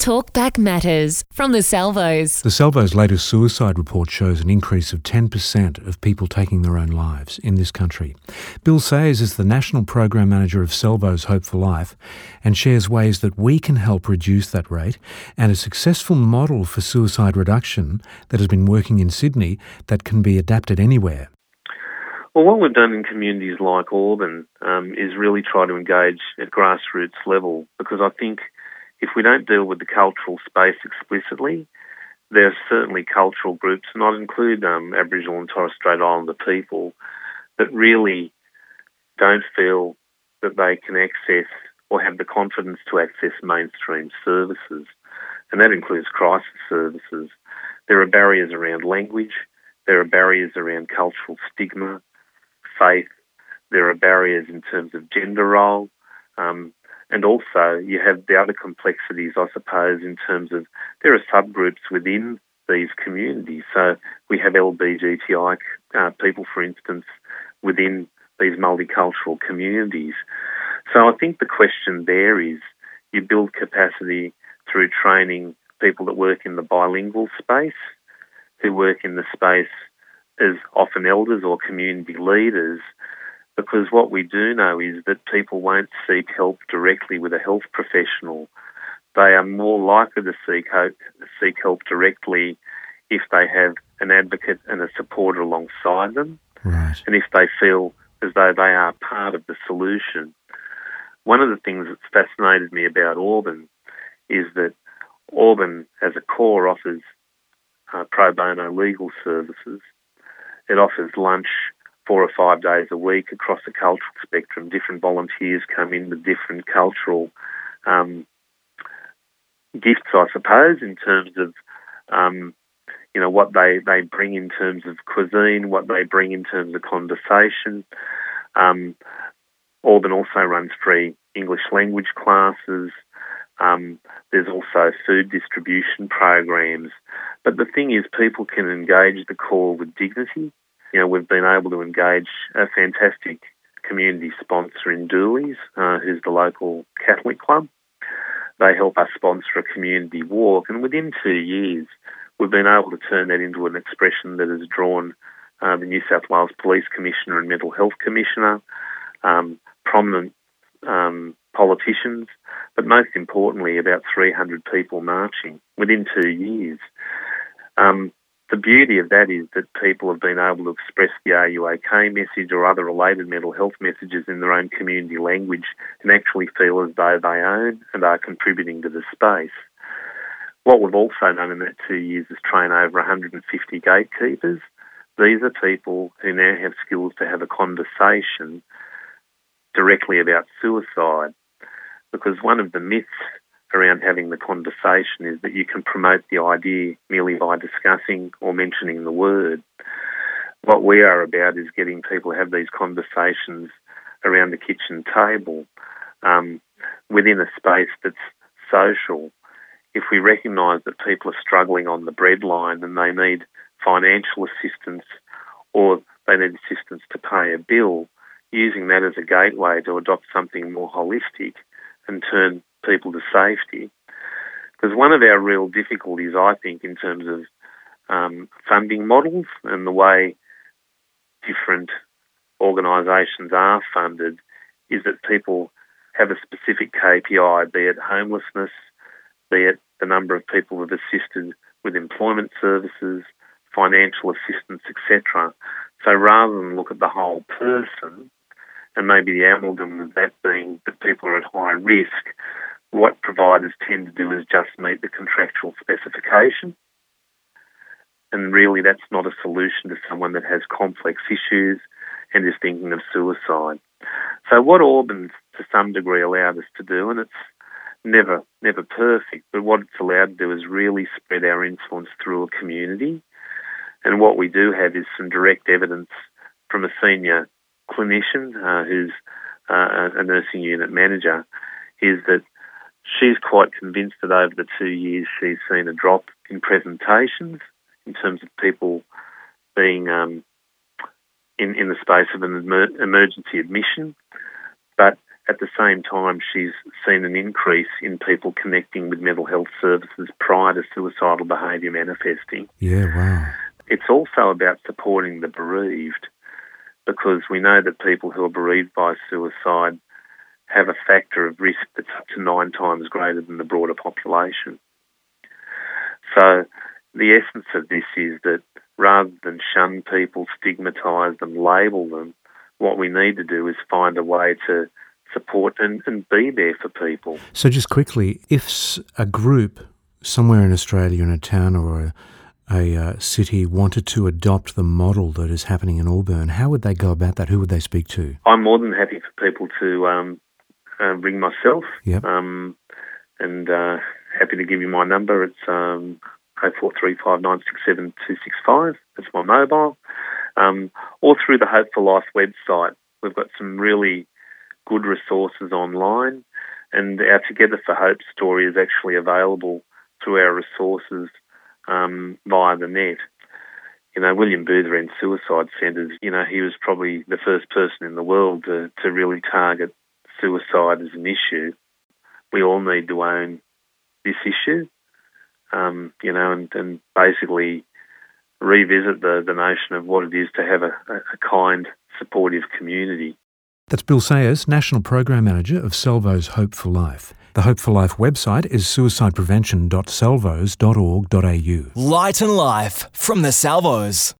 Talkback Matters from the Salvos. The Salvos' latest suicide report shows an increase of 10% of people taking their own lives in this country. Bill Sayers is the National Program Manager of Salvos Hope for Life and shares ways that we can help reduce that rate and a successful model for suicide reduction that has been working in Sydney that can be adapted anywhere. Well, what we've done in communities like Auburn um, is really try to engage at grassroots level because I think if we don't deal with the cultural space explicitly, there are certainly cultural groups, and I'd include um, Aboriginal and Torres Strait Islander people, that really don't feel that they can access or have the confidence to access mainstream services. And that includes crisis services. There are barriers around language, there are barriers around cultural stigma, faith, there are barriers in terms of gender role. Um, and also, you have the other complexities, I suppose, in terms of there are subgroups within these communities. So we have LBGTI uh, people, for instance, within these multicultural communities. So I think the question there is you build capacity through training people that work in the bilingual space, who work in the space as often elders or community leaders, because what we do know is that people won't seek help directly with a health professional. They are more likely to seek help, seek help directly if they have an advocate and a supporter alongside them, right. and if they feel as though they are part of the solution. One of the things that's fascinated me about Auburn is that Auburn, as a corps, offers uh, pro bono legal services. It offers lunch four or five days a week across the cultural spectrum. Different volunteers come in with different cultural um, gifts, I suppose, in terms of um, you know what they, they bring in terms of cuisine, what they bring in terms of conversation. Um, Auburn also runs free English language classes. Um, there's also food distribution programs. But the thing is, people can engage the corps with dignity you know, we've been able to engage a fantastic community sponsor in Dooleys, uh, who's the local Catholic club. They help us sponsor a community walk, and within two years, we've been able to turn that into an expression that has drawn uh, the New South Wales Police Commissioner and Mental Health Commissioner, um, prominent um, politicians, but most importantly, about 300 people marching within two years. Um, the beauty of that is that people have been able to express the OK message or other related mental health messages in their own community language and actually feel as though they own and are contributing to the space. What we've also done in that two years is train over 150 gatekeepers. These are people who now have skills to have a conversation directly about suicide. Because one of the myths around having the conversation is that you can promote the idea merely by discussing or mentioning the word. What we are about is getting people to have these conversations around the kitchen table um, within a space that's social. If we recognise that people are struggling on the breadline and they need financial assistance or they need assistance to pay a bill, using that as a gateway to adopt something more holistic and turn people to safety. Because one of our real difficulties, I think, in terms of um, funding models and the way different organisations are funded is that people have a specific KPI, be it homelessness, be it the number of people who've assisted with employment services, financial assistance, etc. So rather than look at the whole person, and maybe the amalgam of that being that people are at high risk, what providers tend to do is just meet the contractual specification. And really, that's not a solution to someone that has complex issues and is thinking of suicide. So, what Auburn, to some degree, allowed us to do, and it's never, never perfect, but what it's allowed to do is really spread our influence through a community. And what we do have is some direct evidence from a senior clinician uh, who's uh, a nursing unit manager, is that she's quite convinced that over the two years she's seen a drop in presentations in terms of people being um, in, in the space of an emer- emergency admission. But at the same time, she's seen an increase in people connecting with mental health services prior to suicidal behaviour manifesting. Yeah, wow. It's also about supporting the bereaved because we know that people who are bereaved by suicide have a factor of risk that's up to nine times greater than the broader population. So, the essence of this is that rather than shun people, stigmatise them, label them, what we need to do is find a way to support and, and be there for people. So, just quickly, if a group somewhere in Australia, in a town or a, a uh, city, wanted to adopt the model that is happening in Auburn, how would they go about that? Who would they speak to? I'm more than happy for people to um, uh, ring myself. Yep. Um, and uh, happy to give you my number. It's um, 0435967265. That's my mobile. Um, or through the Hope for Life website. We've got some really good resources online, and our Together for Hope story is actually available through our resources um, via the net. You know, William Booth ran suicide centres. You know, he was probably the first person in the world to, to really target suicide as an issue. We all need to own this issue, um, you know, and, and basically revisit the, the notion of what it is to have a, a kind, supportive community. That's Bill Sayers, National Program Manager of Salvo's Hope for Life. The Hope for Life website is suicideprevention.salvos.org.au. Light and Life from the Salvos.